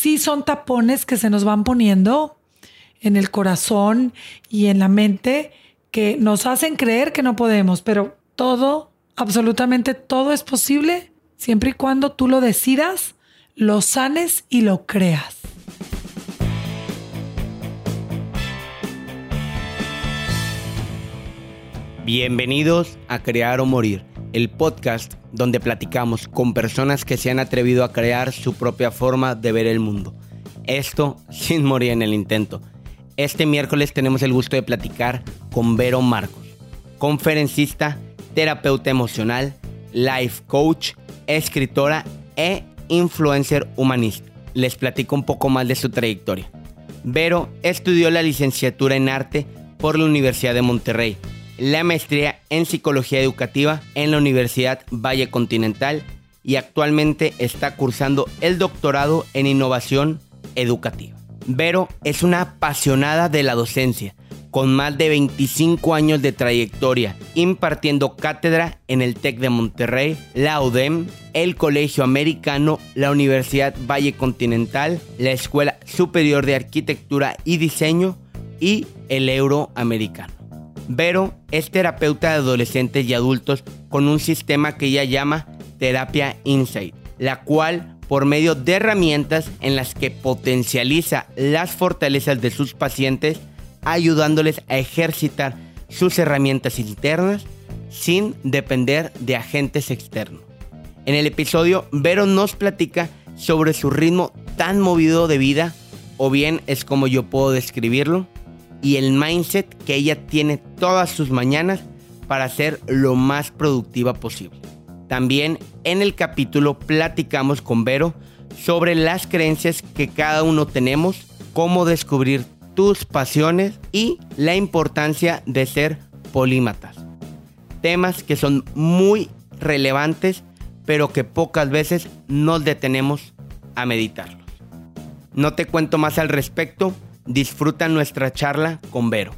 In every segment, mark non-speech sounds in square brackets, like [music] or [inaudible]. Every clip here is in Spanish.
sí son tapones que se nos van poniendo en el corazón y en la mente que nos hacen creer que no podemos, pero todo, absolutamente todo es posible siempre y cuando tú lo decidas, lo sanes y lo creas. Bienvenidos a Crear o Morir, el podcast donde platicamos con personas que se han atrevido a crear su propia forma de ver el mundo. Esto sin morir en el intento. Este miércoles tenemos el gusto de platicar con Vero Marcos, conferencista, terapeuta emocional, life coach, escritora e influencer humanista. Les platico un poco más de su trayectoria. Vero estudió la licenciatura en arte por la Universidad de Monterrey, la maestría en psicología educativa en la Universidad Valle Continental y actualmente está cursando el doctorado en innovación educativa. Vero es una apasionada de la docencia, con más de 25 años de trayectoria, impartiendo cátedra en el TEC de Monterrey, la UDEM, el Colegio Americano, la Universidad Valle Continental, la Escuela Superior de Arquitectura y Diseño y el Euroamericano. Vero es terapeuta de adolescentes y adultos con un sistema que ella llama Terapia Insight, la cual por medio de herramientas en las que potencializa las fortalezas de sus pacientes, ayudándoles a ejercitar sus herramientas internas sin depender de agentes externos. En el episodio, Vero nos platica sobre su ritmo tan movido de vida, o bien es como yo puedo describirlo, y el mindset que ella tiene todas sus mañanas para ser lo más productiva posible. También en el capítulo platicamos con Vero sobre las creencias que cada uno tenemos, cómo descubrir tus pasiones y la importancia de ser polímatas. Temas que son muy relevantes, pero que pocas veces nos detenemos a meditarlos. No te cuento más al respecto, disfruta nuestra charla con Vero.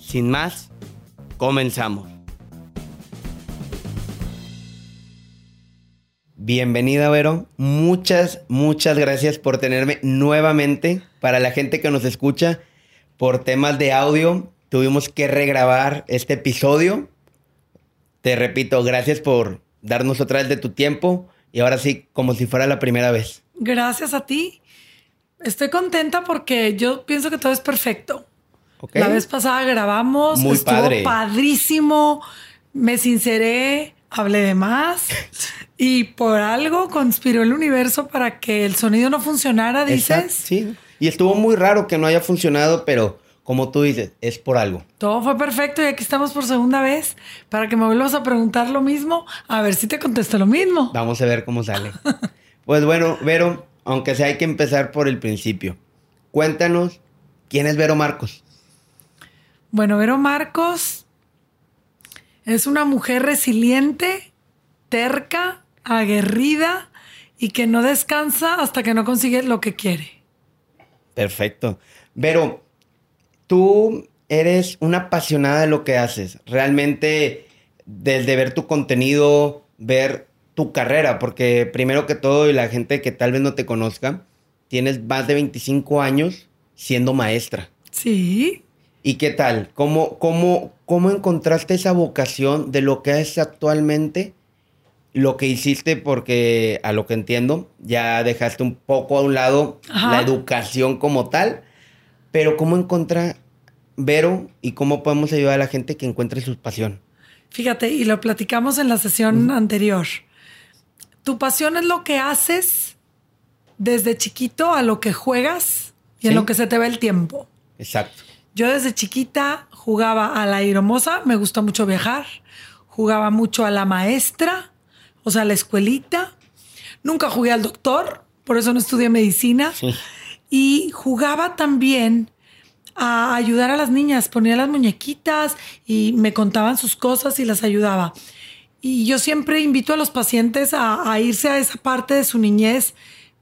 Sin más, comenzamos. Bienvenida, Vero. Muchas, muchas gracias por tenerme nuevamente. Para la gente que nos escucha, por temas de audio, tuvimos que regrabar este episodio. Te repito, gracias por darnos otra vez de tu tiempo y ahora sí, como si fuera la primera vez. Gracias a ti. Estoy contenta porque yo pienso que todo es perfecto. La vez pasada grabamos, Muy estuvo padre. padrísimo, me sinceré, hablé de más [laughs] y por algo conspiró el universo para que el sonido no funcionara, Exacto, dices. sí. Y estuvo muy raro que no haya funcionado, pero como tú dices, es por algo. Todo fue perfecto y aquí estamos por segunda vez para que me vuelvas a preguntar lo mismo, a ver si te contesto lo mismo. Vamos a ver cómo sale. pues bueno, Vero, aunque sea hay que empezar por el principio. Cuéntanos, ¿quién es Vero Marcos? Bueno, Vero Marcos es una mujer resiliente, terca, aguerrida y que no descansa hasta que no consigue lo que quiere. Perfecto. Vero, tú eres una apasionada de lo que haces. Realmente, desde ver tu contenido, ver tu carrera, porque primero que todo, y la gente que tal vez no te conozca, tienes más de 25 años siendo maestra. Sí. ¿Y qué tal? ¿Cómo, cómo, cómo encontraste esa vocación de lo que es actualmente? Lo que hiciste, porque a lo que entiendo, ya dejaste un poco a un lado Ajá. la educación como tal, pero ¿cómo encontrar Vero y cómo podemos ayudar a la gente que encuentre su pasión? Fíjate, y lo platicamos en la sesión anterior. Tu pasión es lo que haces desde chiquito a lo que juegas y en lo que se te va el tiempo. Exacto. Yo desde chiquita jugaba a la aeromoza, me gusta mucho viajar, jugaba mucho a la maestra, o sea, a la escuelita. Nunca jugué al doctor, por eso no estudié medicina. Sí. Y jugaba también a ayudar a las niñas, ponía las muñequitas y me contaban sus cosas y las ayudaba. Y yo siempre invito a los pacientes a, a irse a esa parte de su niñez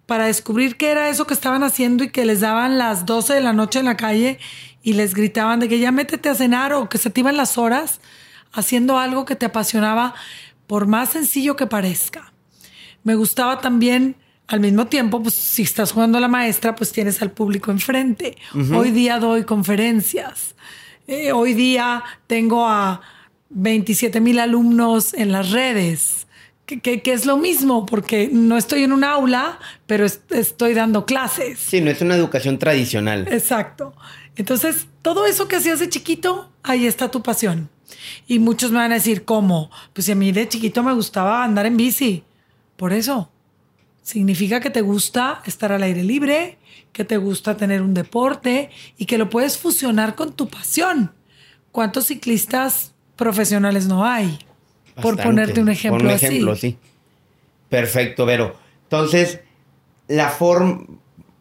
para descubrir qué era eso que estaban haciendo y que les daban las 12 de la noche en la calle y les gritaban de que ya métete a cenar o que se te iban las horas haciendo algo que te apasionaba, por más sencillo que parezca. Me gustaba también al mismo tiempo, pues si estás jugando a la maestra, pues tienes al público enfrente. Hoy día doy conferencias. Eh, hoy día tengo a 27 mil alumnos en las redes, que, es lo mismo, porque no estoy en un aula, pero estoy dando clases. Sí, no es una educación tradicional. Exacto. Entonces, todo eso que hacías de chiquito, ahí está tu pasión. Y muchos me van a decir, ¿cómo? Pues a mí de chiquito me gustaba andar en bici. Por eso. Significa que te gusta estar al aire libre, que te gusta tener un deporte y que lo puedes fusionar con tu pasión. ¿Cuántos ciclistas profesionales no hay? Por ponerte un ejemplo. un ejemplo, sí. Perfecto, Vero. Entonces, la forma,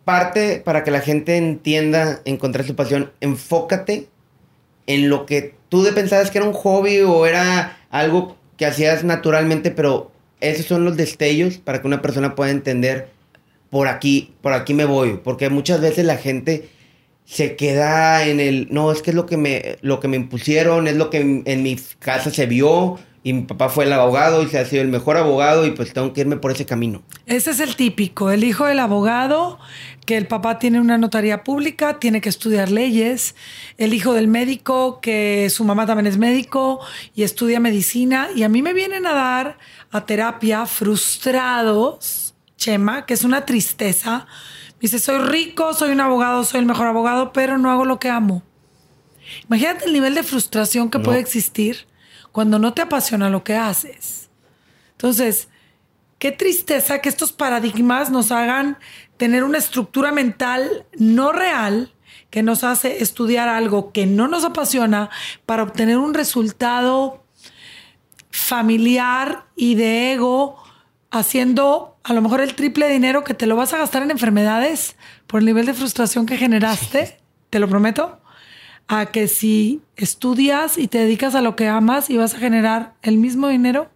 parte para que la gente entienda, encontrar su pasión, enfócate en lo que tú pensabas que era un hobby o era algo que hacías naturalmente, pero esos son los destellos para que una persona pueda entender por aquí, por aquí me voy, porque muchas veces la gente se queda en el, no, es que es lo que me, lo que me impusieron, es lo que en, mi casa se vio, y mi papá fue el abogado y se ha sido el mejor abogado y pues tengo que irme por ese camino. Ese es el típico, el hijo del abogado, que el papá tiene una notaría pública, tiene que estudiar leyes, el hijo del médico, que su mamá también es médico y estudia medicina, y a mí me vienen a dar a terapia frustrados, Chema, que es una tristeza. Dice, soy rico, soy un abogado, soy el mejor abogado, pero no hago lo que amo. Imagínate el nivel de frustración que puede existir cuando no te apasiona lo que haces. Entonces, qué tristeza que estos paradigmas nos hagan tener una estructura mental no real que nos hace estudiar algo que no nos apasiona para obtener un resultado familiar y de ego, haciendo a lo mejor el triple de dinero que te lo vas a gastar en enfermedades por el nivel de frustración que generaste, te lo prometo a que si estudias y te dedicas a lo que amas y vas a generar el mismo dinero,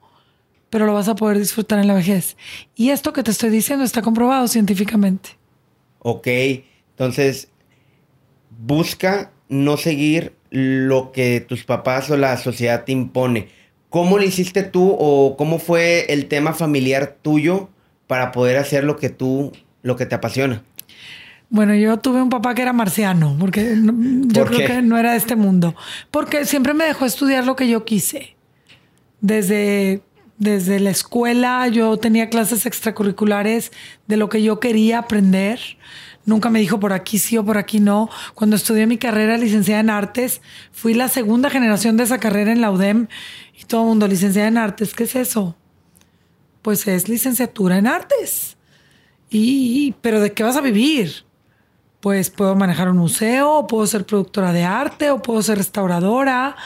pero lo vas a poder disfrutar en la vejez. Y esto que te estoy diciendo está comprobado científicamente. Ok, entonces busca no seguir lo que tus papás o la sociedad te impone. ¿Cómo lo hiciste tú o cómo fue el tema familiar tuyo para poder hacer lo que tú, lo que te apasiona? Bueno, yo tuve un papá que era marciano, porque yo creo que no era de este mundo. Porque siempre me dejó estudiar lo que yo quise. Desde, desde la escuela yo tenía clases extracurriculares de lo que yo quería aprender. Nunca me dijo por aquí sí o por aquí no. Cuando estudié mi carrera licenciada en artes, fui la segunda generación de esa carrera en la UDEM y todo el mundo licenciada en artes. ¿Qué es eso? Pues es licenciatura en artes. Y, pero ¿de qué vas a vivir? pues puedo manejar un museo, puedo ser productora de arte, o puedo ser restauradora.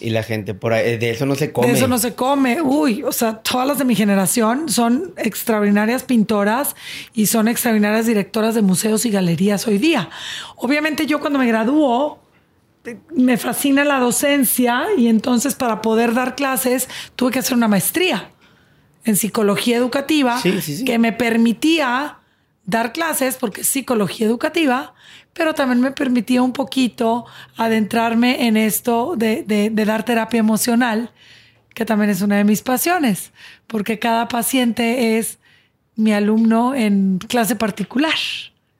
Y la gente por ahí, de eso no se come. De eso no se come. Uy, o sea, todas las de mi generación son extraordinarias pintoras y son extraordinarias directoras de museos y galerías hoy día. Obviamente yo cuando me graduó, me fascina la docencia y entonces para poder dar clases tuve que hacer una maestría en psicología educativa que me permitía dar clases porque es psicología educativa, pero también me permitía un poquito adentrarme en esto de, dar terapia emocional, que también es una de mis pasiones, porque cada paciente es mi alumno en clase particular,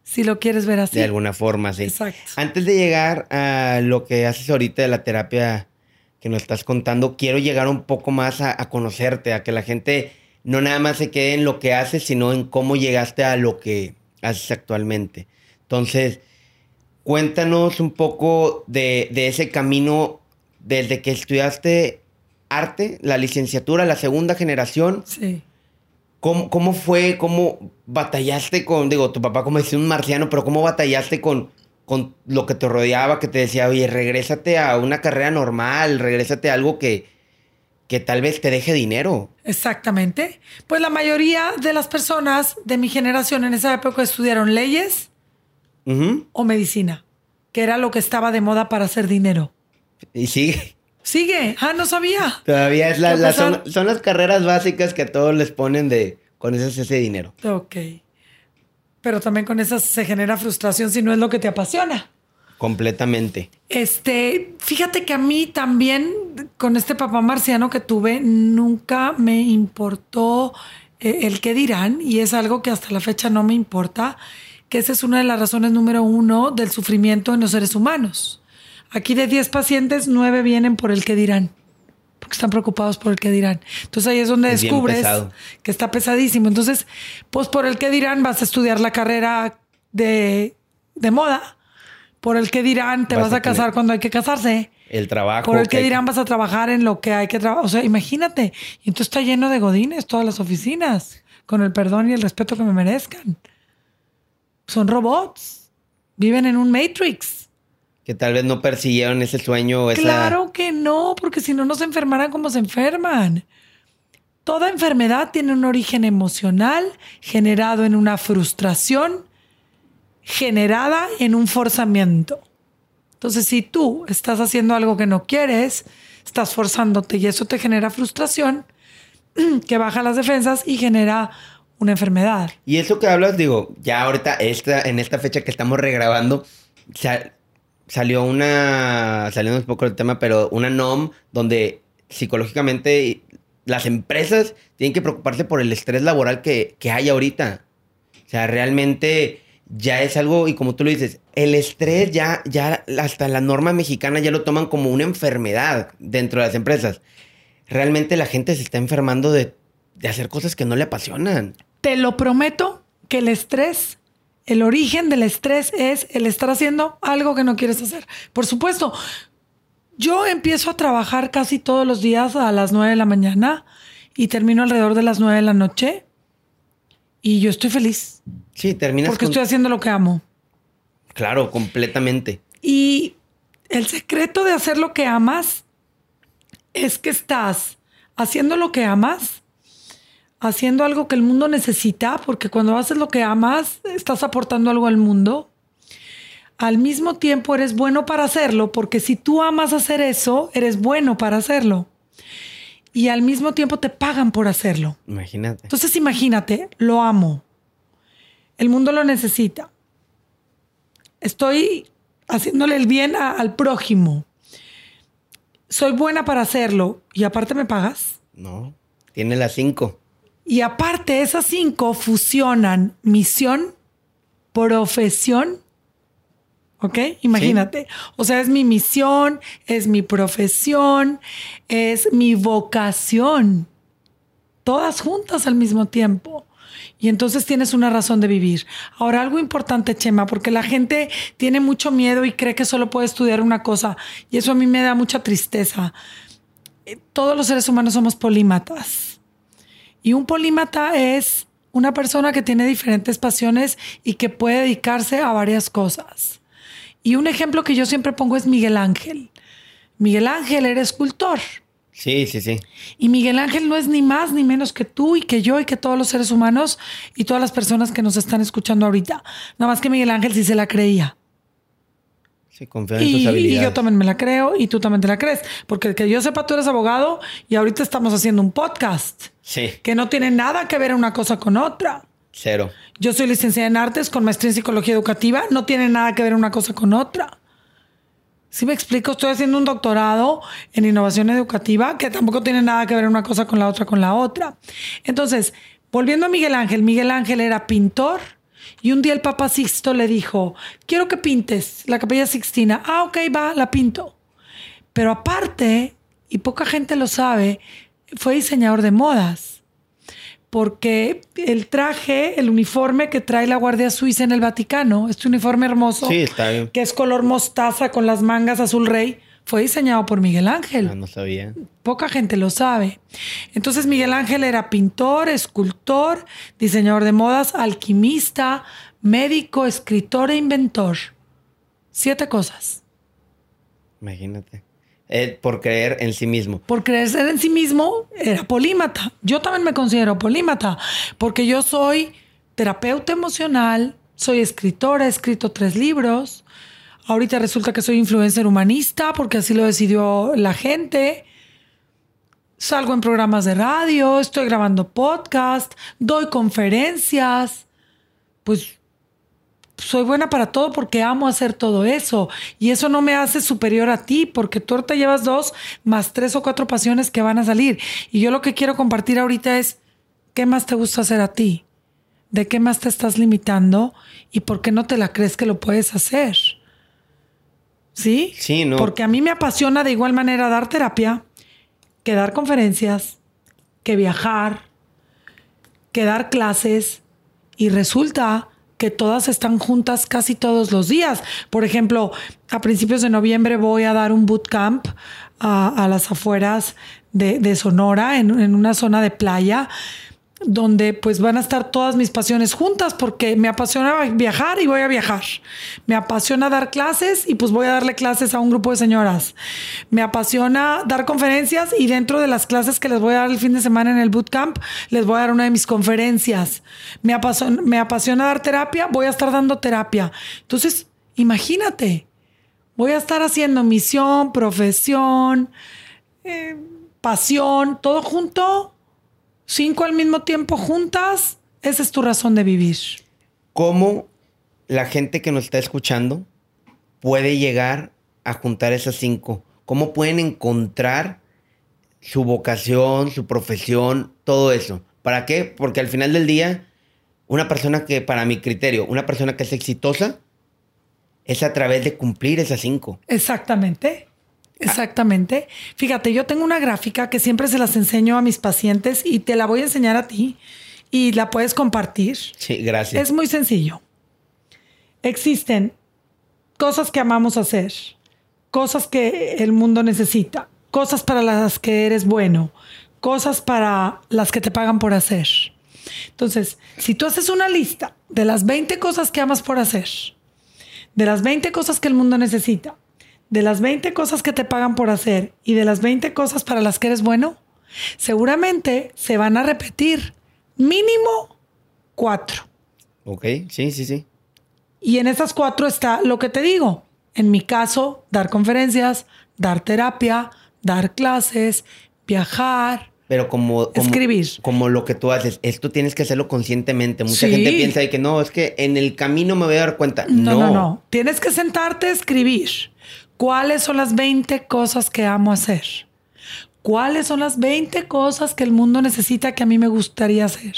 si lo quieres ver así. De alguna forma, sí. Exacto. Antes de llegar a lo que haces ahorita de la terapia que nos estás contando, quiero llegar un poco más a conocerte, a que la gente no nada más se quede en lo que haces, sino en cómo llegaste a lo que haces actualmente. Entonces, cuéntanos un poco de, ese camino desde que estudiaste arte, la licenciatura, la segunda generación. Sí. ¿Cómo, fue? ¿Cómo batallaste con, digo, tu papá como decía un marciano, pero cómo batallaste con, con lo que te rodeaba, que te decía, oye, regrésate a una carrera normal, regrésate a algo que, que tal vez te deje dinero. Exactamente. Pues la mayoría de las personas de mi generación en esa época estudiaron leyes o medicina, que era lo que estaba de moda para hacer dinero. Y sigue. Sigue. Ah, no sabía. Todavía es la, son, las carreras básicas que a todos les ponen de con esas ese dinero. Ok. Pero también con esas se genera frustración si no es lo que te apasiona. Completamente. Este, fíjate que a mí también, con este papá marciano que tuve, nunca me importó eh, el qué dirán, y es algo que hasta la fecha no me importa, que esa es una de las razones número uno del sufrimiento en los seres humanos. Aquí de 10 pacientes, 9 vienen por el qué dirán, porque están preocupados por el qué dirán. Entonces ahí es donde Es descubres que está pesadísimo. Entonces, pues por el qué dirán vas a estudiar la carrera de, de moda. Por el qué dirán te Vas vas, a a casar tener- cuando hay que casarse. El trabajo. Por el que que- dirán vas a trabajar en lo que hay que trabajar. O sea, imagínate. Y entonces está lleno de godines todas las oficinas, con el perdón y el respeto que me merezcan. Son robots. Viven en un Matrix. Que tal vez no persiguieron ese sueño o esa... Claro que no, porque si no, no se enfermaran como se enferman. Toda enfermedad tiene un origen emocional generado en una frustración, generada en un forzamiento. Entonces, si tú estás haciendo algo que no quieres, estás forzándote y eso te genera frustración, [clears throat] que baja las defensas y genera una enfermedad. Y eso que hablas, digo, ya ahorita, esta, en esta fecha que estamos regrabando, sa- salió una, saliendo un poco del tema, pero una NOM donde psicológicamente las empresas tienen que preocuparse por el estrés laboral que, que hay ahorita. O sea, realmente ya es algo, y como tú lo dices, el estrés ya, ya hasta la norma mexicana ya lo toman como una enfermedad dentro de las empresas. Realmente la gente se está enfermando de, de hacer cosas que no le apasionan. Te lo prometo que el estrés, el origen del estrés es el estar haciendo algo que no quieres hacer. Por supuesto, yo empiezo a trabajar casi todos los días a las 9 de la mañana y termino alrededor de las 9 de la noche y yo estoy feliz Sí, terminas porque con- estoy haciendo lo que amo. Claro, completamente. Y el secreto de hacer lo que amas es que estás haciendo lo que amas, haciendo algo que el mundo necesita, porque cuando haces lo que amas, estás aportando algo al mundo. Al mismo tiempo eres bueno para hacerlo, porque si tú amas hacer eso, eres bueno para hacerlo. Y al mismo tiempo te pagan por hacerlo. Imagínate. Entonces imagínate, lo amo. El mundo lo necesita. Estoy haciéndole el bien a- al prójimo. Soy buena para hacerlo y aparte me pagas. No, tiene las cinco. Y aparte esas cinco fusionan misión, profesión. ¿Ok? Imagínate. O sea, es mi misión, es mi profesión, es mi vocación. Todas juntas al mismo tiempo. Y entonces tienes una razón de vivir. Ahora, algo importante, Chema, porque la gente tiene mucho miedo y cree que solo puede estudiar una cosa. Y eso a mí me da mucha tristeza. Eh, Todos los seres humanos somos polímatas. Y un polímata es una persona que tiene diferentes pasiones y que puede dedicarse a varias cosas. Y un ejemplo que yo siempre pongo es Miguel Ángel. Miguel Ángel era escultor. Sí, sí, sí. Y Miguel Ángel no es ni más ni menos que tú y que yo y que todos los seres humanos y todas las personas que nos están escuchando ahorita. Nada más que Miguel Ángel sí se la creía. Sí, confío en Y, yo también me la creo y tú también te la crees. Porque que yo sepa, tú eres abogado y ahorita estamos haciendo un podcast Sí, que no tiene nada que ver una cosa con otra. cero. Yo soy licenciada en artes con maestría en psicología educativa. No tiene nada que ver una cosa con otra. Si me explico, estoy haciendo un doctorado en innovación educativa que tampoco tiene nada que ver una cosa con la otra con la otra. Entonces, volviendo a Miguel Ángel, Miguel Ángel era pintor y un día el Papa Sixto le dijo, quiero que pintes la capilla Sixtina. Ah, ok, va, la pinto. Pero aparte, y poca gente lo sabe, fue diseñador de modas porque el traje, el uniforme que trae la Guardia Suiza en el Vaticano, este uniforme hermoso, Sí, está bien. que es color mostaza con las mangas azul rey, fue diseñado por Miguel Ángel. Ah, no sabía. Poca gente lo sabe. Entonces Miguel Ángel era pintor, escultor, diseñador de modas, alquimista, médico, escritor e inventor. Siete cosas. Imagínate. Eh, por creer en sí mismo. Por creer en sí mismo, era polímata. Yo también me considero polímata, porque yo soy terapeuta emocional, soy escritora, he escrito tres libros. Ahorita resulta que soy influencer humanista, porque así lo decidió la gente. Salgo en programas de radio, estoy grabando podcast, doy conferencias. Pues soy buena para todo porque amo hacer todo eso. Y eso no me hace superior a ti, porque tú ahorita llevas dos más tres o cuatro pasiones que van a salir. Y yo lo que quiero compartir ahorita es, ¿qué más te gusta hacer a ti? ¿De qué más te estás limitando? ¿Y por qué no te la crees que lo puedes hacer? ¿Sí? Sí, no. Porque a mí me apasiona de igual manera dar terapia, que dar conferencias, que viajar, que dar clases. Y resulta que todas están juntas casi todos los días. Por ejemplo, a principios de noviembre voy a dar un bootcamp a, a las afueras de, Sonora, en, en una zona de playa donde pues van a estar todas mis pasiones juntas porque me apasiona viajar y voy a viajar. Me apasiona dar clases y pues voy a darle clases a un grupo de señoras. Me apasiona dar conferencias y dentro de las clases que les voy a dar el fin de semana en el bootcamp, les voy a dar una de mis conferencias. Me apasiona, me apasiona dar terapia, voy a estar dando terapia. Entonces, imagínate, voy a estar haciendo misión, profesión, eh, pasión, todo junto cinco al mismo tiempo juntas, esa es tu razón de vivir. ¿Cómo la gente que nos está escuchando puede llegar a juntar esas cinco? ¿Cómo pueden encontrar su vocación, su profesión, todo eso? ¿Para qué? Porque al final del día, una persona que, para mi criterio, una persona que es exitosa, es a través de cumplir esas cinco. Exactamente. Exactamente. Fíjate, yo tengo una gráfica que siempre se las enseño a mis pacientes y te la voy a enseñar a ti y la puedes compartir. Sí, gracias. Es muy sencillo. Existen cosas que amamos hacer, cosas que el mundo necesita, cosas para las que eres bueno, cosas para las que te pagan por hacer. Entonces, si tú haces una lista de las 20 cosas que amas por hacer, de las 20 cosas que el mundo necesita, de las 20 cosas que te pagan por hacer y de las 20 cosas para las que eres bueno, seguramente se van a repetir mínimo cuatro. Ok, sí, sí, sí. Y en esas cuatro está lo que te digo. En mi caso, dar conferencias, dar terapia, dar clases, viajar. Pero como, escribir. Como lo que tú haces, esto tienes que hacerlo conscientemente. Mucha gente piensa que no, es que en el camino me voy a dar cuenta. No, no, no. Tienes que sentarte a escribir. ¿Cuáles son las 20 cosas que amo hacer? ¿Cuáles son las 20 cosas que el mundo necesita que a mí me gustaría hacer?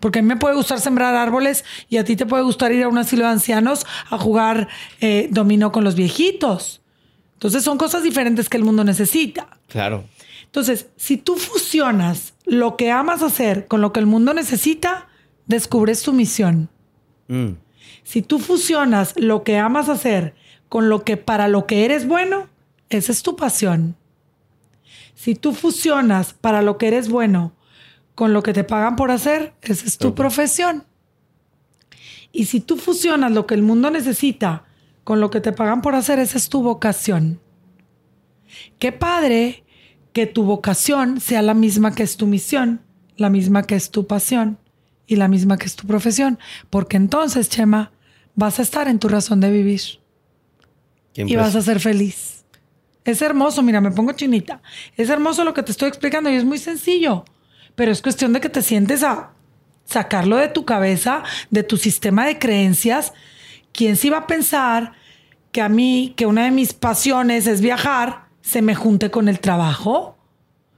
Porque a mí me puede gustar sembrar árboles y a ti te puede gustar ir a un asilo de ancianos a jugar eh, dominó con los viejitos. Entonces son cosas diferentes que el mundo necesita. Claro. Entonces, si tú fusionas lo que amas hacer con lo que el mundo necesita, descubres tu misión. Mm. Si tú fusionas lo que amas hacer con lo que para lo que eres bueno, esa es tu pasión. Si tú fusionas para lo que eres bueno con lo que te pagan por hacer, esa es tu profesión. Y si tú fusionas lo que el mundo necesita con lo que te pagan por hacer, esa es tu vocación. Qué padre que tu vocación sea la misma que es tu misión, la misma que es tu pasión y la misma que es tu profesión, porque entonces, Chema, vas a estar en tu razón de vivir y vas a ser feliz. Es hermoso, mira, me pongo chinita. Es hermoso lo que te estoy explicando y es muy sencillo, pero es cuestión de que te sientes a sacarlo de tu cabeza, de tu sistema de creencias. ¿Quién se iba a pensar que a mí, que una de mis pasiones es viajar, se me junte con el trabajo?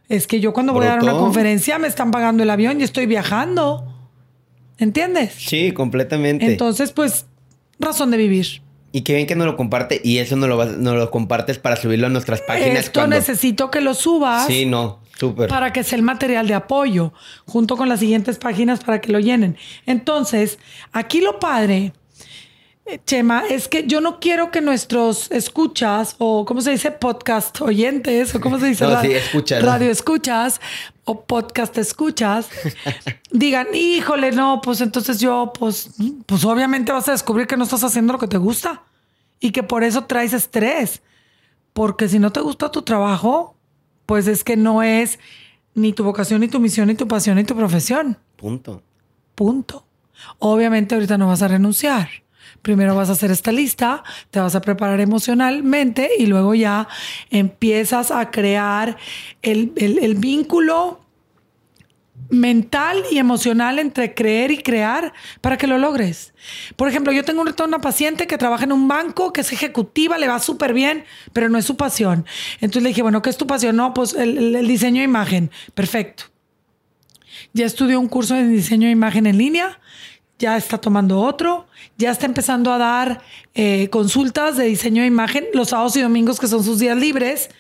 Es que yo cuando voy a dar una conferencia me están pagando el avión y estoy viajando. ¿Entiendes? Sí, completamente. Entonces, pues, razón de vivir. Y qué bien que no lo comparte y eso no lo, lo compartes para subirlo a nuestras páginas. Esto necesito que lo subas. Sí, no, súper. Para que sea el material de apoyo, junto con las siguientes páginas para que lo llenen. Entonces, aquí lo padre, eh, Chema, es que yo no quiero que nuestros escuchas, o ¿cómo se dice? Podcast oyentes, o ¿cómo se dice? [laughs] no, sí, escuchas. Radio escuchas, o podcast escuchas, digan, híjole, no, pues entonces yo, pues, pues obviamente vas a descubrir que no estás haciendo lo que te gusta y que por eso traes estrés. Porque si no te gusta tu trabajo, pues es que no es ni tu vocación, ni tu misión, ni tu pasión, ni tu profesión. Punto. Punto. Obviamente ahorita no vas a renunciar. Primero vas a hacer esta lista, te vas a preparar emocionalmente y luego ya empiezas a crear el, el vínculo mental y emocional entre creer y crear para que lo logres. Por ejemplo, yo tengo una paciente que trabaja en un banco, que es ejecutiva, le va súper bien, pero no es su pasión. Entonces le dije, bueno, ¿qué es tu pasión? No, pues el, el diseño de imagen. Perfecto. ya estudió un curso de diseño de imagen en línea, ya está tomando otro, ya está empezando a dar eh, consultas de diseño de imagen los sábados y domingos, que son sus días libres.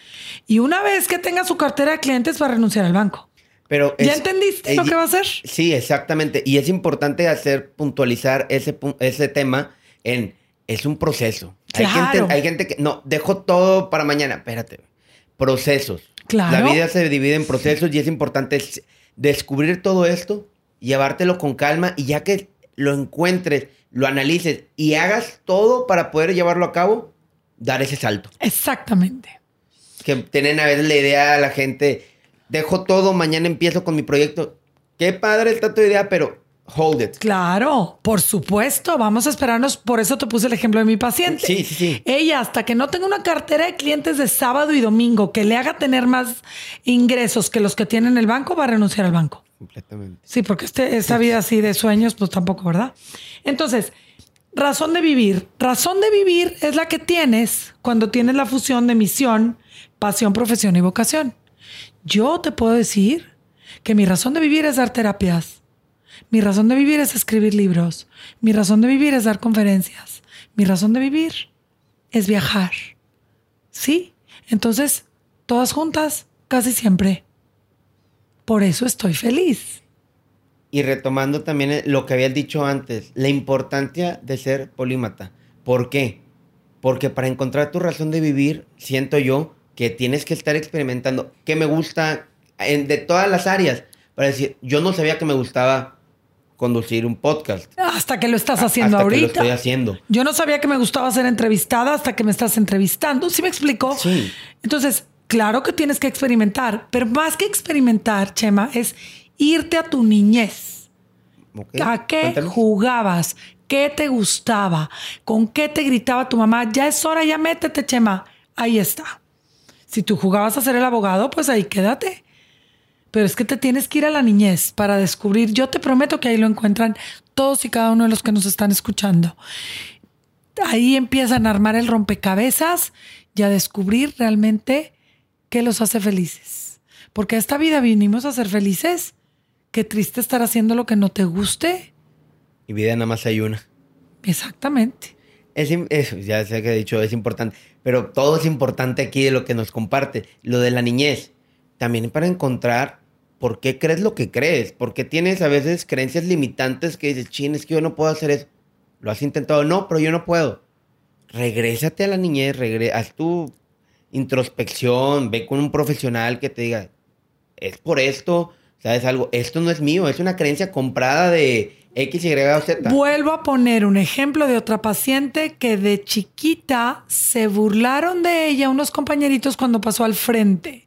Y una vez que tenga su cartera de clientes, va a renunciar al banco. Pero ¿Ya es- entendiste lo que va a hacer? Sí, exactamente. Y es importante hacer puntualizar ese, ese tema en es un proceso. Hay, gente, hay gente que no, dejo todo para mañana. Espérate. Procesos. Claro. La vida se divide en procesos y es importante descubrir todo esto, llevártelo con calma y ya que lo encuentres, lo analices y hagas todo para poder llevarlo a cabo, dar ese salto. Exactamente. Que tienen a veces la idea a la gente, dejo todo, mañana empiezo con mi proyecto. Qué padre está tu idea, pero hold it. Claro, por supuesto, vamos a esperarnos. Por eso te puse el ejemplo de mi paciente. Sí, sí, sí. Ella, hasta que no tenga una cartera de clientes de sábado y domingo que le haga tener más ingresos que los que tiene en el banco, va a renunciar al banco. Completamente. Sí, porque este, esta vida así de sueños, pues tampoco, ¿verdad? Entonces, razón de vivir. Razón de vivir es la que tienes cuando tienes la fusión de misión, pasión, profesión y vocación. Yo te puedo decir que mi razón de vivir es dar terapias. Mi razón de vivir es escribir libros. Mi razón de vivir es dar conferencias. Mi razón de vivir es viajar. ¿Sí? Entonces, todas juntas, casi siempre. Por eso estoy feliz. Y retomando también eh, lo que habías dicho antes, la importancia de ser polímata. ¿Por qué? Porque para encontrar tu razón de vivir, siento yo que tienes que estar experimentando qué me gusta en- de todas las áreas. Para decir, yo no sabía que me gustaba conducir un podcast. Hasta que lo estás haciendo hasta que lo ahorita. estoy haciendo. Yo no sabía que me gustaba ser entrevistada hasta que me estás entrevistando. ¿Sí me explico? Sí. Entonces, claro que tienes que experimentar, pero más que experimentar, Chema, es irte a tu niñez. ¿A qué jugabas? ¿Qué te gustaba? ¿Con qué te gritaba tu mamá? Ya es hora, ya métete, Chema. Ahí está. Si tú jugabas a ser el abogado, pues ahí quédate. Pero es que te tienes que ir a la niñez para descubrir. Yo te prometo que ahí lo encuentran todos y cada uno de los que nos están escuchando. Ahí empiezan a armar el rompecabezas y a descubrir realmente qué los hace felices. Porque a esta vida vinimos a ser felices. Qué triste estar haciendo lo que no te guste. Y vida nada más hay una. Exactamente. Es, es- ya sé que he dicho, es importante, pero todo es importante aquí de lo que nos comparte. Lo de la niñez, también para encontrar por qué crees lo que crees, porque tienes a veces creencias limitantes que dices, chin, es que yo no puedo hacer eso. Lo has intentado, no, pero yo no puedo. Regrésate a la niñez, regre haz tu introspección, ve con un profesional que te diga, es por esto, ¿sabes algo? Esto no es mío, es una creencia comprada de X, Y o Z. Vuelvo a poner un ejemplo de otra paciente que de chiquita se burlaron de ella unos compañeritos cuando pasó al frente.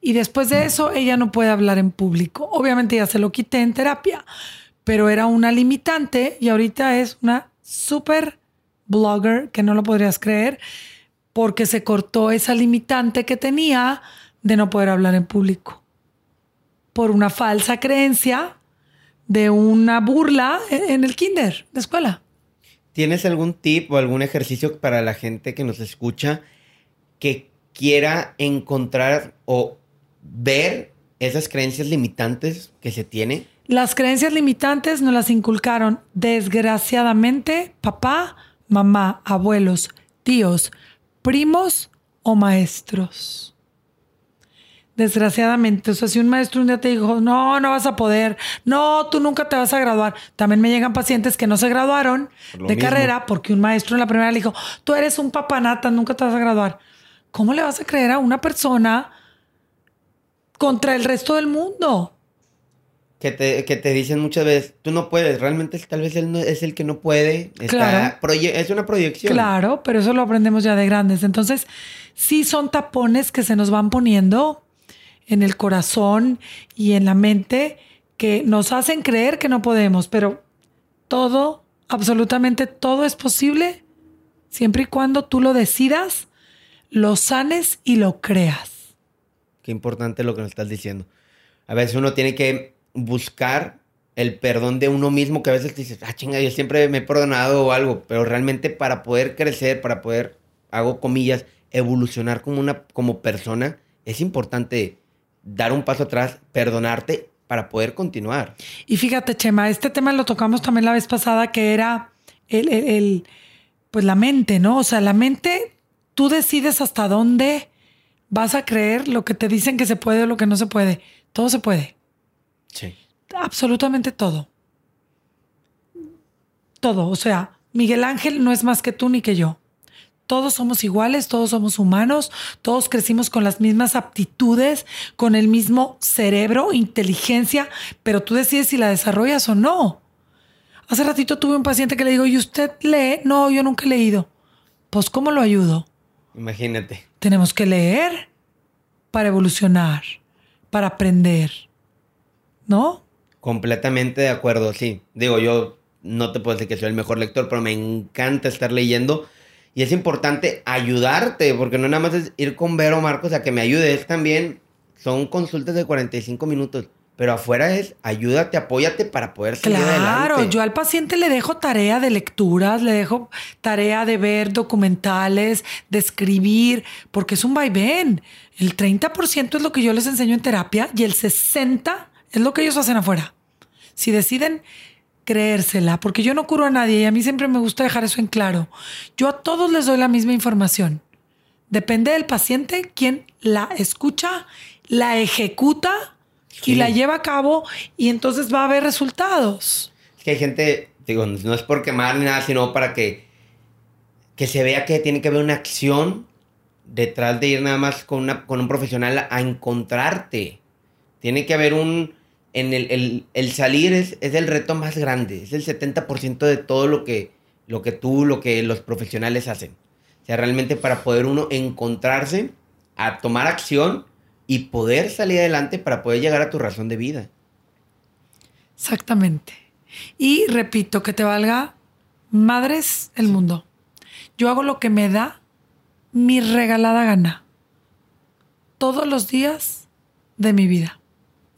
Y después de eso ella no puede hablar en público. Obviamente ya se lo quité en terapia, pero era una limitante y ahorita es una super blogger que no lo podrías creer porque se cortó esa limitante que tenía de no poder hablar en público por una falsa creencia de una burla en en el kinder, de escuela. ¿Tienes algún tip o algún ejercicio para la gente que nos escucha que quiera encontrar o ver esas creencias limitantes que se tiene? Las creencias limitantes nos las inculcaron desgraciadamente papá, mamá, abuelos, tíos, primos o maestros. Desgraciadamente, o sea, si un maestro un día te dijo, no, no vas a poder, no, tú nunca te vas a graduar. También me llegan pacientes que no se graduaron lo de mismo. carrera porque un maestro en la primera le dijo, tú eres un papanata, nunca te vas a graduar. ¿Cómo le vas a creer a una persona contra el resto del mundo? Que te, que te dicen muchas veces, tú no puedes, realmente tal vez él no- es el que no puede. Está Claro. proye- es una proyección. Claro, pero eso lo aprendemos ya de grandes. Entonces, sí son tapones que se nos van poniendo en el corazón y en la mente que nos hacen creer que no podemos, pero todo, absolutamente todo es posible siempre y cuando tú lo decidas, lo sanes y lo creas. Qué importante lo que nos estás diciendo. A veces uno tiene que buscar el perdón de uno mismo, que a veces dices, ah, chinga, yo siempre me he perdonado o algo, pero realmente para poder crecer, para poder, hago comillas, evolucionar como una como persona, es importante dar un paso atrás, perdonarte para poder continuar. Y fíjate, Chema, este tema lo tocamos también la vez pasada, que era el, el pues la mente, ¿no? O sea, la mente, tú decides hasta dónde vas a creer lo que te dicen que se puede o lo que no se puede. Todo se puede. Sí. Absolutamente todo. Todo. O sea, Miguel Ángel no es más que tú ni que yo. Todos somos iguales, todos somos humanos, todos crecimos con las mismas aptitudes, con el mismo cerebro, inteligencia, pero tú decides si la desarrollas o no. Hace ratito tuve un paciente que le digo, ¿y usted lee? No, yo nunca he leído. Pues, ¿cómo lo ayudo? Imagínate. Tenemos que leer para evolucionar, para aprender. ¿No? Completamente de acuerdo, sí. Digo, yo no te puedo decir que soy el mejor lector, pero me encanta estar leyendo. Y es importante ayudarte, porque no nada más es ir con Vero Marcos a que me ayudes también. Son consultas de 45 minutos. Pero afuera es ayúdate, apóyate para poder salir claro, Claro, yo al paciente le dejo tarea de lecturas, le dejo tarea de ver documentales, de escribir, porque es un vaivén. El 30% es lo que yo les enseño en terapia y el 60% es lo que ellos hacen afuera. Si deciden creérsela, porque yo no curo a nadie y a mí siempre me gusta dejar eso en claro. Yo a todos les doy la misma información. Depende del paciente quien la escucha, la ejecuta y la lleva a cabo y entonces va a haber resultados. Es que hay gente, digo, no es por quemar ni nada, sino para que, que se vea que tiene que haber una acción detrás de ir nada más con, una, con un profesional a encontrarte. Tiene que haber un... En el, el, salir es, es, el reto más grande, es el 70% de todo lo que, lo que tú, lo que los profesionales hacen. O sea, realmente para poder uno encontrarse, a tomar acción y poder salir adelante para poder llegar a tu razón de vida. Exactamente. Y repito, que te valga madres el mundo. Yo hago lo que me da mi regalada gana. Todos los días de mi vida.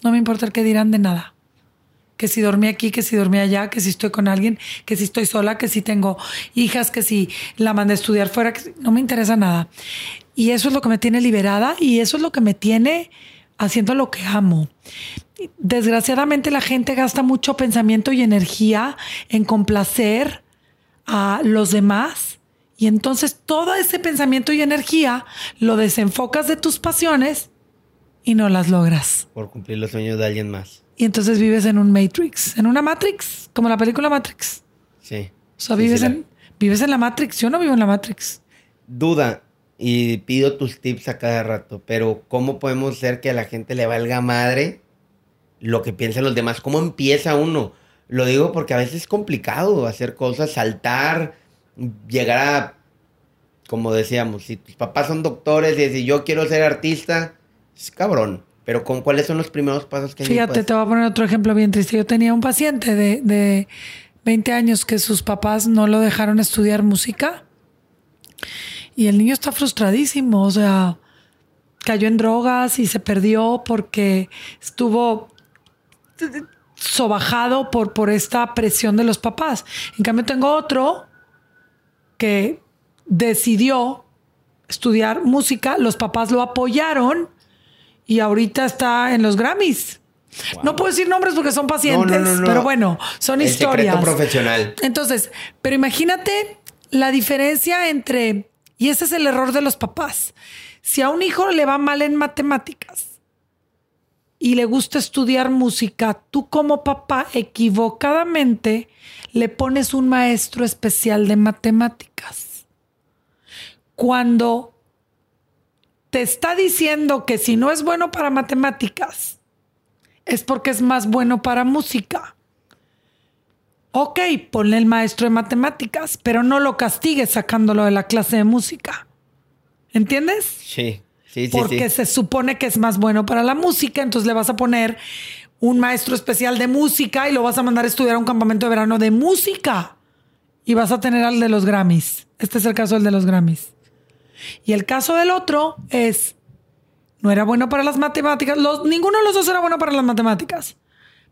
No me importa el que dirán de nada. Que si dormí aquí, que si dormí allá, que si estoy con alguien, que si estoy sola, que si tengo hijas, que si la mandé a estudiar fuera, que no me interesa nada. Y eso es lo que me tiene liberada y eso es lo que me tiene haciendo lo que amo. Desgraciadamente la gente gasta mucho pensamiento y energía en complacer a los demás y entonces todo ese pensamiento y energía lo desenfocas de tus pasiones y no las logras. Por cumplir los sueños de alguien más. Y entonces vives en un Matrix, en una Matrix, como la película Matrix. Sí. O sea, vives, en, vives en la Matrix. Yo no vivo en la Matrix. Duda, y pido tus tips a cada rato, pero ¿cómo podemos hacer que a la gente le valga madre lo que piensan los demás? ¿Cómo empieza uno? Lo digo porque a veces es complicado hacer cosas, saltar, llegar a, como decíamos, si tus papás son doctores y decir yo quiero ser artista, es cabrón. Pero ¿con cuáles son los primeros pasos que Fíjate, te voy a poner otro ejemplo bien triste. Yo tenía un paciente de, de 20 años que sus papás no lo dejaron estudiar música y el niño está frustradísimo, o sea, cayó en drogas y se perdió porque estuvo sobajado por, por esta presión de los papás. En cambio, tengo otro que decidió estudiar música, los papás lo apoyaron y ahorita está en los Grammys. No puedo decir nombres porque son pacientes, pero bueno, son El historias. Profesional. Entonces, pero imagínate la diferencia entre y ese es el error de los papás. Si a un hijo le va mal en matemáticas y le gusta estudiar música, tú como papá equivocadamente le pones un maestro especial de matemáticas. Cuando te está diciendo que si no es bueno para matemáticas, es porque es más bueno para música. Ok, ponle el maestro de matemáticas, pero no lo castigues sacándolo de la clase de música. ¿Entiendes? Sí, sí, sí. Porque se supone que es más bueno para la música, entonces le vas a poner un maestro especial de música y lo vas a mandar a estudiar a un campamento de verano de música. Y vas a tener al de los Grammys. Este es el caso del de los Grammys. Y el caso del otro es, no era bueno para las matemáticas. ninguno de los dos era bueno para las matemáticas.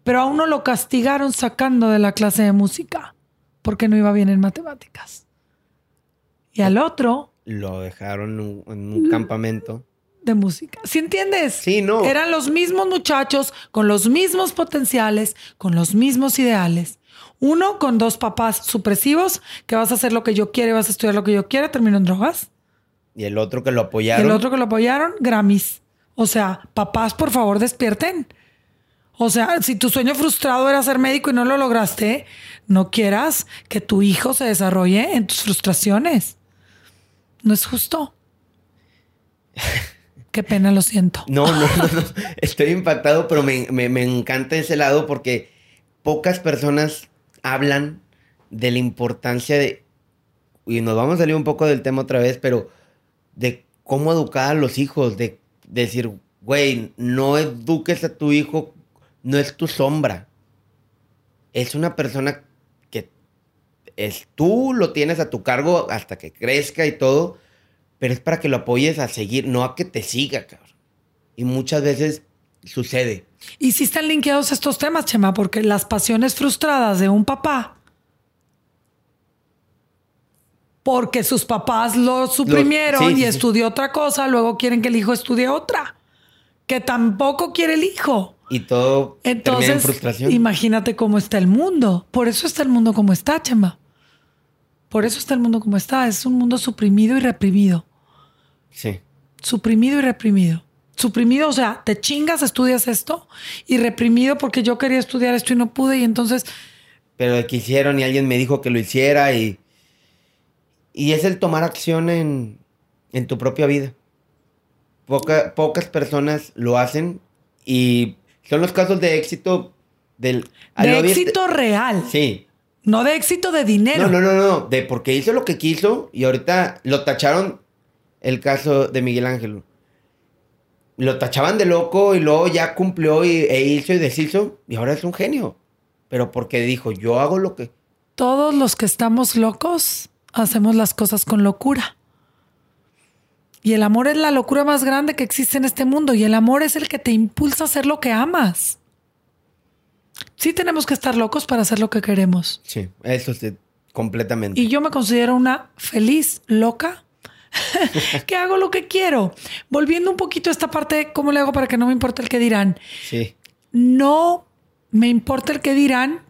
Pero a uno lo castigaron sacando de la clase de música porque no iba bien en matemáticas. Y al otro... Lo dejaron en un, campamento. de música. ¿Sí entiendes? Sí, no. Eran los mismos muchachos con los mismos potenciales, con los mismos ideales. Uno con dos papás supresivos, que vas a hacer lo que yo quiero, vas a estudiar lo que yo quiera, termino en drogas. Y el otro que lo apoyaron. el otro que lo apoyaron, Grammys. O sea, papás, por favor, despierten. O sea, si tu sueño frustrado era ser médico y no lo lograste, no quieras que tu hijo se desarrolle en tus frustraciones. No es justo. [laughs] Qué pena, lo siento. No, no, no, no. Estoy impactado, pero me, me- me encanta ese lado porque pocas personas hablan de la importancia de. Y nos vamos a salir un poco del tema otra vez, pero de cómo educar a los hijos, de, decir, güey, no eduques a tu hijo, no es tu sombra. Es una persona que es tú lo tienes a tu cargo hasta que crezca y todo, pero es para que lo apoyes a seguir, no a que te siga, cabrón. Y muchas veces sucede. Y sí están linkeados estos temas, Chema, porque las pasiones frustradas de un papá, porque sus papás lo suprimieron sí, y sí. estudió otra cosa, luego quieren que el hijo estudie otra, que tampoco quiere el hijo. Y todo en Entonces, frustración. imagínate cómo está el mundo. Por eso está el mundo como está, Chema. Por eso está el mundo como está. Es un mundo suprimido y reprimido. Sí. Suprimido y reprimido. Suprimido, o sea, te chingas, estudias esto. Y reprimido porque yo quería estudiar esto y no pude. Y entonces, Pero quisieron y alguien me dijo que lo hiciera y... Y es el tomar acción en, en tu propia vida. Poca- pocas personas lo hacen y son los casos de éxito del... de éxito real. Sí. No de éxito de dinero. No, no, no, no. De porque hizo lo que quiso y ahorita lo tacharon el caso de Miguel Ángel. Lo tachaban de loco y luego ya cumplió y, e hizo y deshizo y ahora es un genio. Pero porque dijo, yo hago lo que... Todos los que estamos locos hacemos las cosas con locura. Y el amor es la locura más grande que existe en este mundo. Y el amor es el que te impulsa a hacer lo que amas. Sí tenemos que estar locos para hacer lo que queremos. Sí, eso sí, completamente. Y yo me considero una feliz loca [laughs] que hago lo que quiero. Volviendo un poquito a esta parte cómo le hago para que no me importe el que dirán. Sí, No me importa el que dirán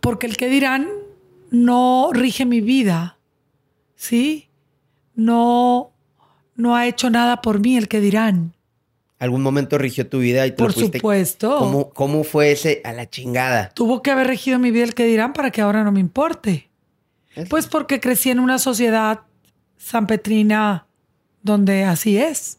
porque el que dirán no rige mi vida. ¿Sí? No, no ha hecho nada por mí el que dirán. algún momento rigió tu vida y te lo Por fuiste- supuesto. ¿Cómo, ¿Cómo fue ese a la chingada? Tuvo que haber regido mi vida el que dirán para que ahora no me importe. Es- Pues porque crecí en una sociedad sanpetrina donde así es.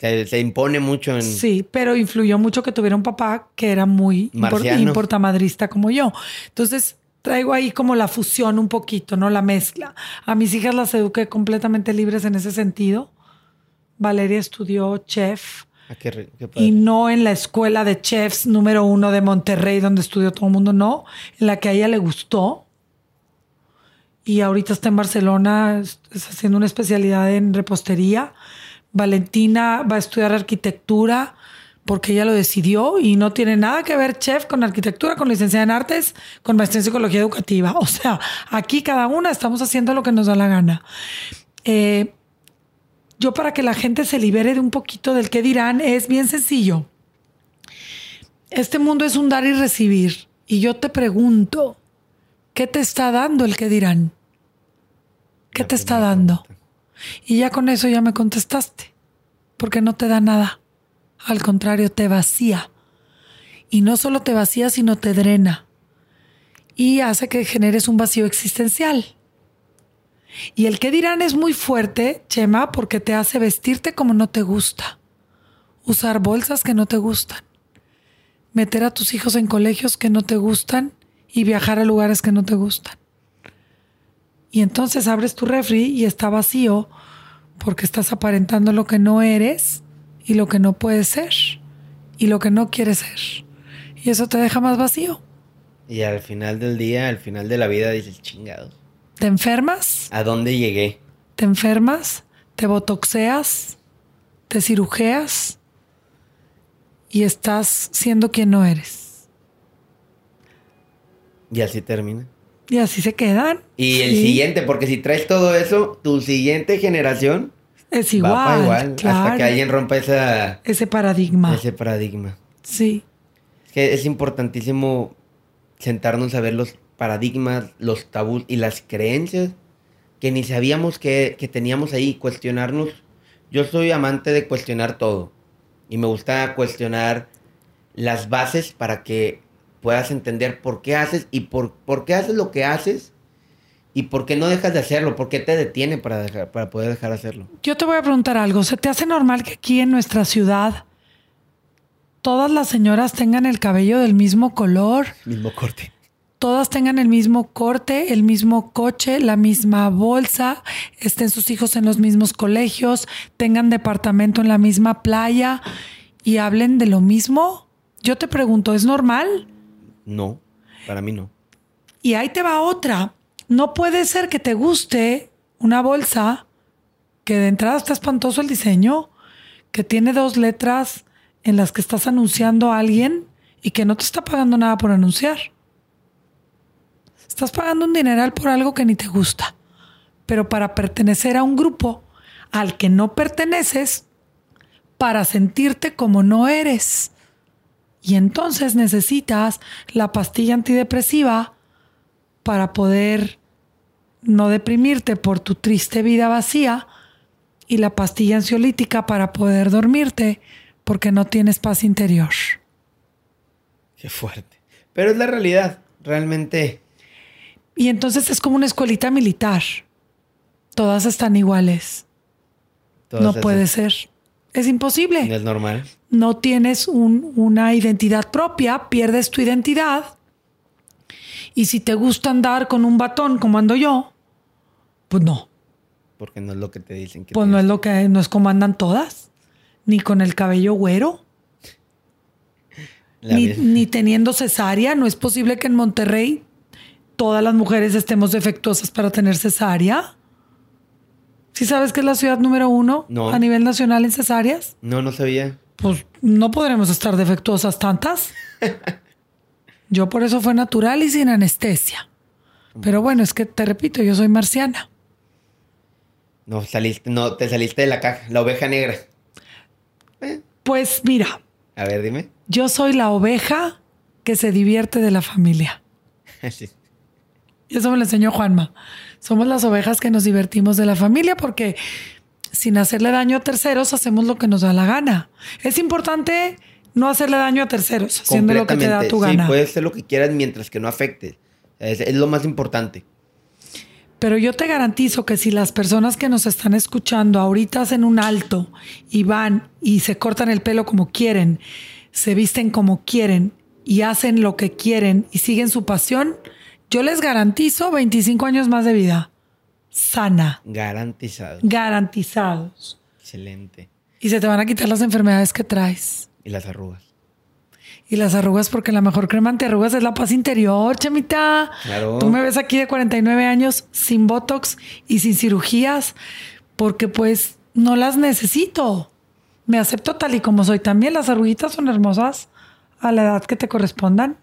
Se, se impone mucho en... Sí, pero influyó mucho que tuviera un papá que era muy Marciano. importamadrista como yo. Entonces traigo ahí como la fusión un poquito, ¿no? La mezcla. A mis hijas las eduqué completamente libres en ese sentido. Valeria estudió chef Ah, qué qué y no en la escuela de chefs número uno de Monterrey donde estudió todo el mundo, no, en la que a ella le gustó. Y ahorita está en Barcelona, es- está haciendo una especialidad en repostería. Valentina va a estudiar arquitectura porque ella lo decidió y no tiene nada que ver chef con arquitectura, con licenciada en artes, con maestría en psicología educativa. O sea, aquí cada una estamos haciendo lo que nos da la gana. Eh, yo para que la gente se libere de un poquito del que dirán es bien sencillo. Este mundo es un dar y recibir. Y yo te pregunto, ¿qué te está dando el que dirán? ¿Qué te está dando? pregunta. Y ya con eso ya me contestaste. Porque no te da nada. Al contrario, te vacía. Y no solo te vacía, sino te drena. Y hace que generes un vacío existencial. Y el que dirán es muy fuerte, Chema, porque te hace vestirte como no te gusta. Usar bolsas que no te gustan. Meter a tus hijos en colegios que no te gustan y viajar a lugares que no te gustan. Y entonces abres tu refri y está vacío porque estás aparentando lo que no eres y lo que no puedes ser y lo que no quieres ser. Y eso te deja más vacío. Y al final del día, al final de la vida, dices, chingados. Te enfermas, ¿A dónde llegué? te enfermas, te botoxeas, te cirujeas y estás siendo quien no eres. Y así termina. Y así se quedan. Y el Sí. siguiente, porque si traes todo eso, tu siguiente generación Es igual. Va pa' igual. claro. Hasta que alguien rompa esa, Ese paradigma. ese paradigma. Sí. Es que es importantísimo sentarnos a ver los paradigmas, los tabús y las creencias que ni sabíamos que, que teníamos ahí, cuestionarnos. Yo soy amante de cuestionar todo y me gusta cuestionar las bases para que puedas entender por qué haces y por, por qué haces lo que haces y por qué no dejas de hacerlo, por qué te detiene para, dejar, para poder dejar de hacerlo. Yo te voy a preguntar algo. ¿Se te hace normal que aquí en nuestra ciudad todas las señoras tengan el cabello del mismo color? Mismo corte. todas tengan el mismo corte, el mismo coche, la misma bolsa, estén sus hijos en los mismos colegios, tengan departamento en la misma playa y hablen de lo mismo? Yo te pregunto, ¿es normal? No, para mí no. Y ahí te va otra. No puede ser que te guste una bolsa que de entrada está espantoso el diseño, que tiene dos letras en las que estás anunciando a alguien y que no te está pagando nada por anunciar. Estás pagando un dineral por algo que ni te gusta. Pero para pertenecer a un grupo al que no perteneces, para sentirte como no eres. Y entonces necesitas la pastilla antidepresiva para poder no deprimirte por tu triste vida vacía y la pastilla ansiolítica para poder dormirte porque no tienes paz interior. Qué fuerte. Pero es la realidad. Realmente Y entonces es como una escuelita militar. Todas están iguales. todas no esas- puede ser. Es imposible. No es normal. No tienes un- una identidad propia, pierdes tu identidad. Y si te gusta andar con un batón como ando yo, pues no. Porque no es lo que te dicen que Pues no es lo que no es como andan todas. Ni con el cabello güero, [laughs] ni, ni teniendo cesárea. No es posible que en Monterrey todas las mujeres estemos defectuosas para tener cesárea. ¿Sí sabes que es la ciudad número uno No. a nivel nacional en cesáreas? No, no sabía. Pues no podremos estar defectuosas tantas. [laughs] Yo por eso fue natural y sin anestesia. Pero bueno, es que te repito, yo soy marciana. No saliste, no, te saliste de la caja. La oveja negra. Pues mira, A ver, dime. yo soy la oveja que se divierte de la familia. [laughs] Sí. Y eso me lo enseñó Juanma. Somos las ovejas que nos divertimos de la familia porque sin hacerle daño a terceros hacemos lo que nos da la gana. Es importante no hacerle daño a terceros, haciendo lo que te da tu Sí, gana. puedes hacer lo que quieras mientras que no afecte. Es, es lo más importante. Pero yo te garantizo que si las personas que nos están escuchando ahorita hacen un alto y van y se cortan el pelo como quieren, se visten como quieren y hacen lo que quieren y siguen su pasión, yo les garantizo 25 años más de vida. Sana. Garantizado. Garantizados. Excelente. Y se te van a quitar las enfermedades que traes. Y las arrugas. Y las arrugas, porque la mejor crema antiarrugas es la paz interior, chamita. Claro. Tú me ves aquí de 49 años sin botox y sin cirugías, porque pues no las necesito. Me acepto tal y como soy. También las arruguitas son hermosas a la edad que te correspondan.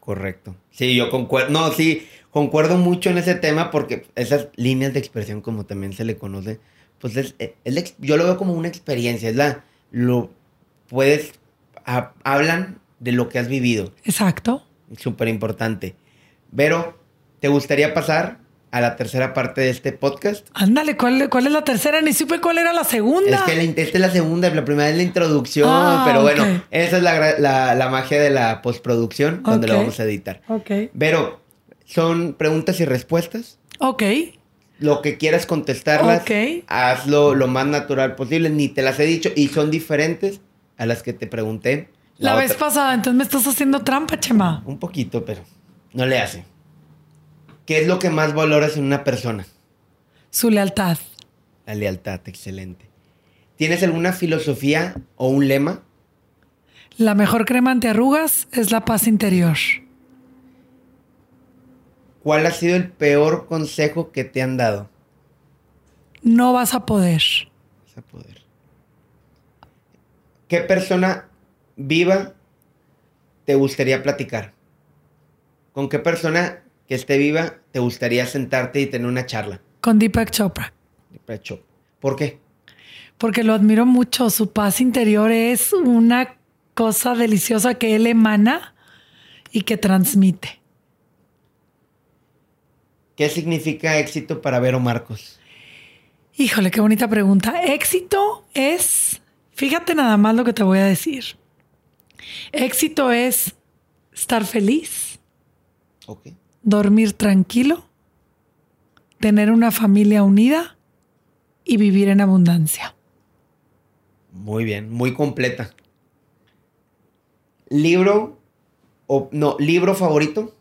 Correcto. Sí, yo concuerdo. No, sí, concuerdo mucho en ese tema porque esas líneas de expresión, como también se le conoce, pues es, es ex- yo lo veo como una experiencia. Es la. Lo puedes. ha- hablan de lo que has vivido. Exacto. Súper importante. Pero, ¿te gustaría pasar a la tercera parte de este podcast? Ándale, ¿cuál, ¿cuál es la tercera? Ni supe cuál era la segunda. Es que la, esta es la segunda, la primera es la introducción, Ah, pero bueno, esa es la, la- la magia de la postproducción, donde lo Ok. vamos a editar. Ok. Pero son preguntas y respuestas. Ok. Lo que quieras contestarlas, Ok. hazlo lo más natural posible. Ni te las he dicho y son diferentes a las que te pregunté. La, vez otra. pasada, entonces me estás haciendo trampa, Chema. Un poquito, pero no le hace. ¿Qué es lo que más valoras en una persona? Su lealtad. La lealtad, excelente. ¿Tienes alguna filosofía o un lema? La mejor crema antiarrugas es la paz interior. ¿Cuál ha sido el peor consejo que te han dado? No vas a poder. Vas a poder. ¿Qué persona viva te gustaría platicar? ¿Con qué persona que esté viva te gustaría sentarte y tener una charla? Con Deepak Chopra. De pecho. ¿Por qué? porque lo admiro mucho. Su paz interior es una cosa deliciosa que él emana y que transmite. ¿Qué significa éxito para Vero Marcos? Híjole, qué bonita pregunta. Éxito es, fíjate nada más lo que te voy a decir. Éxito es estar feliz, dormir tranquilo, tener una familia unida y vivir en abundancia. Muy bien, muy completa. ¿Libro o no, libro favorito?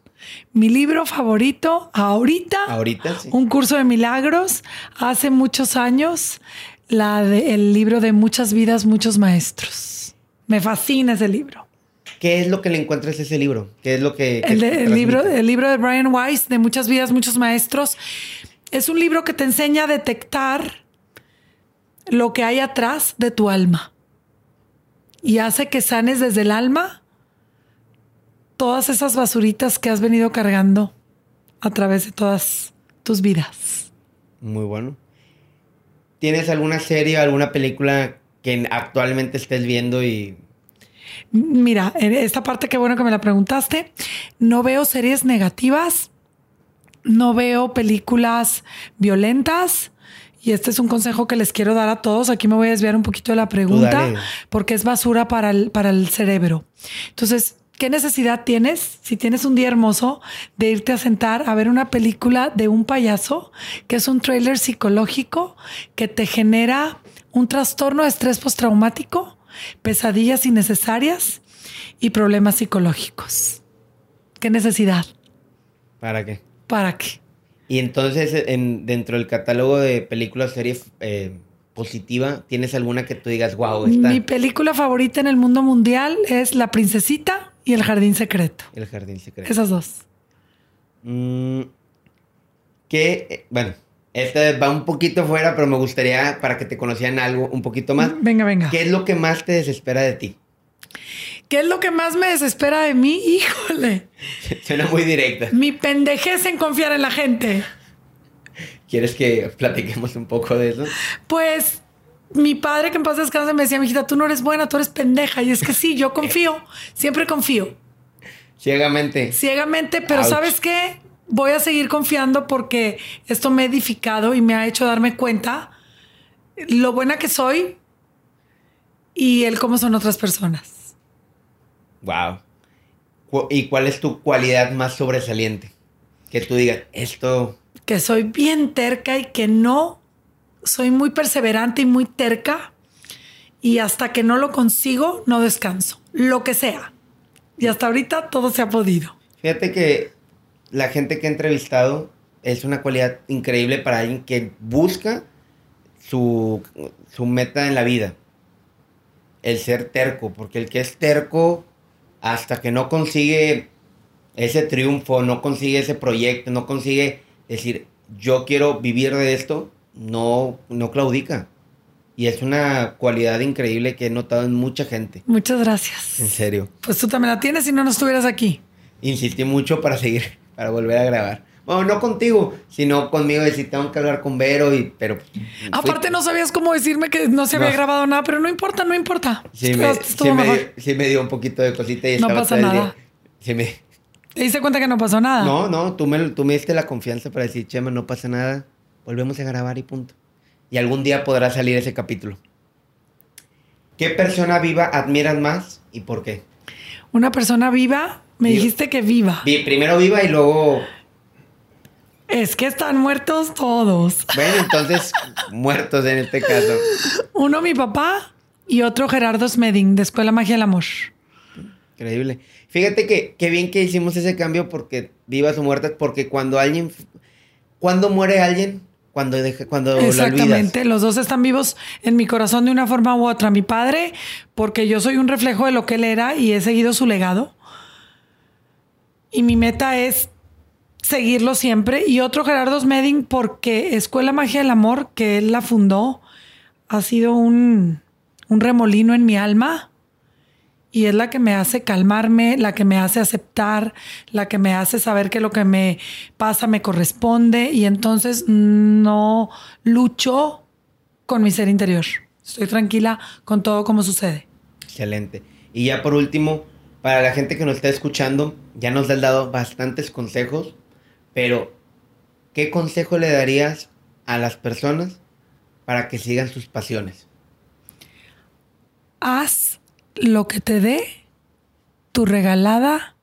Mi libro favorito ahorita. Ahorita, sí. Un curso de milagros. Hace muchos años, la de, el libro de Muchas vidas, muchos maestros. Me fascina ese libro. ¿Qué es lo que le encuentras ese libro? ¿Qué es lo que... el, libro, el libro de Brian Weiss, de Muchas vidas, muchos maestros. Es un libro que te enseña a detectar lo que hay atrás de tu alma. Y hace que sanes desde el alma todas esas basuritas que has venido cargando a través de todas tus vidas. Muy bueno. ¿Tienes alguna serie, alguna película que actualmente estés viendo y... Mira, en esta parte qué bueno que me la preguntaste. No veo series negativas, no veo películas violentas. Y este es un consejo que les quiero dar a todos. Aquí me voy a desviar un poquito de la pregunta porque es basura para el, para el cerebro. Entonces, ¿Qué necesidad tienes, si tienes un día hermoso, de irte a sentar a ver una película de un payaso, que es un trailer psicológico que te genera un trastorno de estrés postraumático, pesadillas innecesarias y problemas psicológicos? ¿Qué necesidad? ¿Para qué? ¿Para qué? Y entonces, en, dentro del catálogo de películas, series eh, positiva, ¿tienes alguna que tú digas, wow, esta... Mi película favorita en el mundo mundial es La Princesita y El Jardín Secreto. El Jardín Secreto. Esas dos. Mm, ¿Qué? bueno, esta va un poquito fuera, pero me gustaría para que te conocieran algo un poquito más. Venga, venga. ¿Qué es lo que más te desespera de ti? ¿Qué es lo que más me desespera de mí? [laughs] Híjole. [laughs] Suena muy directa. Mi pendejez en confiar en la gente. ¿Quieres que platiquemos un poco de eso? Pues mi padre, que en paz descanse, me decía, mijita, tú no eres buena, tú eres pendeja. Y es que sí, yo confío, [laughs] siempre confío. Ciegamente. Ciegamente, pero ¿sabes qué? Voy a seguir confiando porque esto me ha edificado y me ha hecho darme cuenta lo buena que soy y el cómo son otras personas. Wow. ¿Y cuál es tu cualidad más sobresaliente? Que tú digas, esto... Que soy bien terca y que no soy muy perseverante y muy terca y hasta que no lo consigo, no descanso, lo que sea. Y hasta ahorita todo se ha podido. Fíjate que la gente que he entrevistado es una cualidad increíble para alguien que busca su, su meta en la vida. El ser terco, porque el que es terco, hasta que no consigue ese triunfo, no consigue ese proyecto, no consigue decir, yo quiero vivir de esto, no, no claudica. Y es una cualidad increíble que he notado en mucha gente. Muchas gracias. En serio. Pues tú también la tienes si no, no estuvieras aquí. Insistí mucho para seguir, [laughs] para volver a grabar. Bueno, no contigo, sino conmigo si tengo que hablar con Vero y pero aparte no sabías cómo decirme que no se había grabado nada, pero no importa, no importa. Sí, me, sí me, dio un poquito de cosita y no pasa nada. Sí me... ¿Te diste cuenta que no pasó nada? No, no, tú me, tú me diste la confianza para decir, Chema, no pasa nada volvemos a grabar y punto. Y algún día podrá salir ese capítulo. ¿Qué persona viva admiras más y por qué? Una persona viva, me dijiste que viva. primero viva y luego... Es que están muertos todos. Bueno, entonces muertos en este caso. Uno mi papá y otro Gerardo Smeding, de Escuela Magia del Amor. Increíble. Fíjate que qué bien que hicimos ese cambio porque vivas o muertas, porque cuando alguien... Cuando muere alguien, cuando, deje, cuando Exactamente, los dos están vivos en mi corazón de una forma u otra. Mi padre, porque yo soy un reflejo de lo que él era y he seguido su legado. Y mi meta es seguirlo siempre. Y otro Gerardo Smeding, porque Escuela Magia del Amor, que él la fundó, ha sido un, un remolino en mi alma y es la que me hace calmarme, la que me hace aceptar, la que me hace saber que lo que me pasa me corresponde y entonces no lucho con mi ser interior. Estoy tranquila con todo como sucede. Excelente. Y ya por último, para la gente que nos está escuchando, ya nos has dado bastantes consejos, pero ¿qué consejo le darías a las personas para que sigan sus pasiones? Haz lo que te dé tu regalada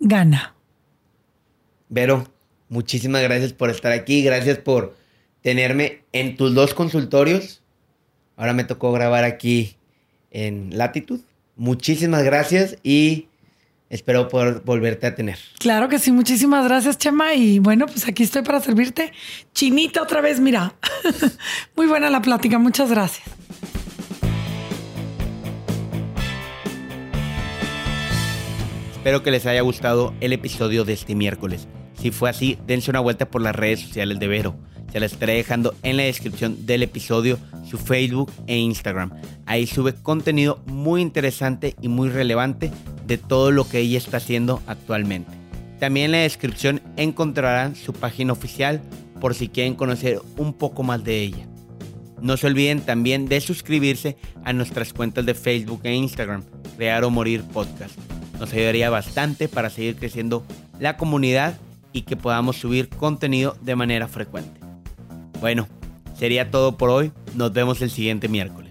gana. Vero, muchísimas gracias por estar aquí, gracias por tenerme en tus dos consultorios. Ahora me tocó grabar aquí en Latitud. Muchísimas gracias y espero poder volverte a tener. Claro que sí, muchísimas gracias, Chema. Y bueno, pues aquí estoy para servirte. Chinita otra vez, mira. [laughs] Muy buena la plática, muchas gracias. Espero que les haya gustado el episodio de este miércoles. Si fue así, dense una vuelta por las redes sociales de Vero. Se las estaré dejando en la descripción del episodio, su Facebook e Instagram. Ahí sube contenido muy interesante y muy relevante de todo lo que ella está haciendo actualmente. También en la descripción encontrarán su página oficial por si quieren conocer un poco más de ella. No se olviden también de suscribirse a nuestras cuentas de Facebook e Instagram, Crear o Morir Podcast. Nos ayudaría bastante para seguir creciendo la comunidad y que podamos subir contenido de manera frecuente. Bueno, sería todo por hoy. Nos vemos el siguiente miércoles.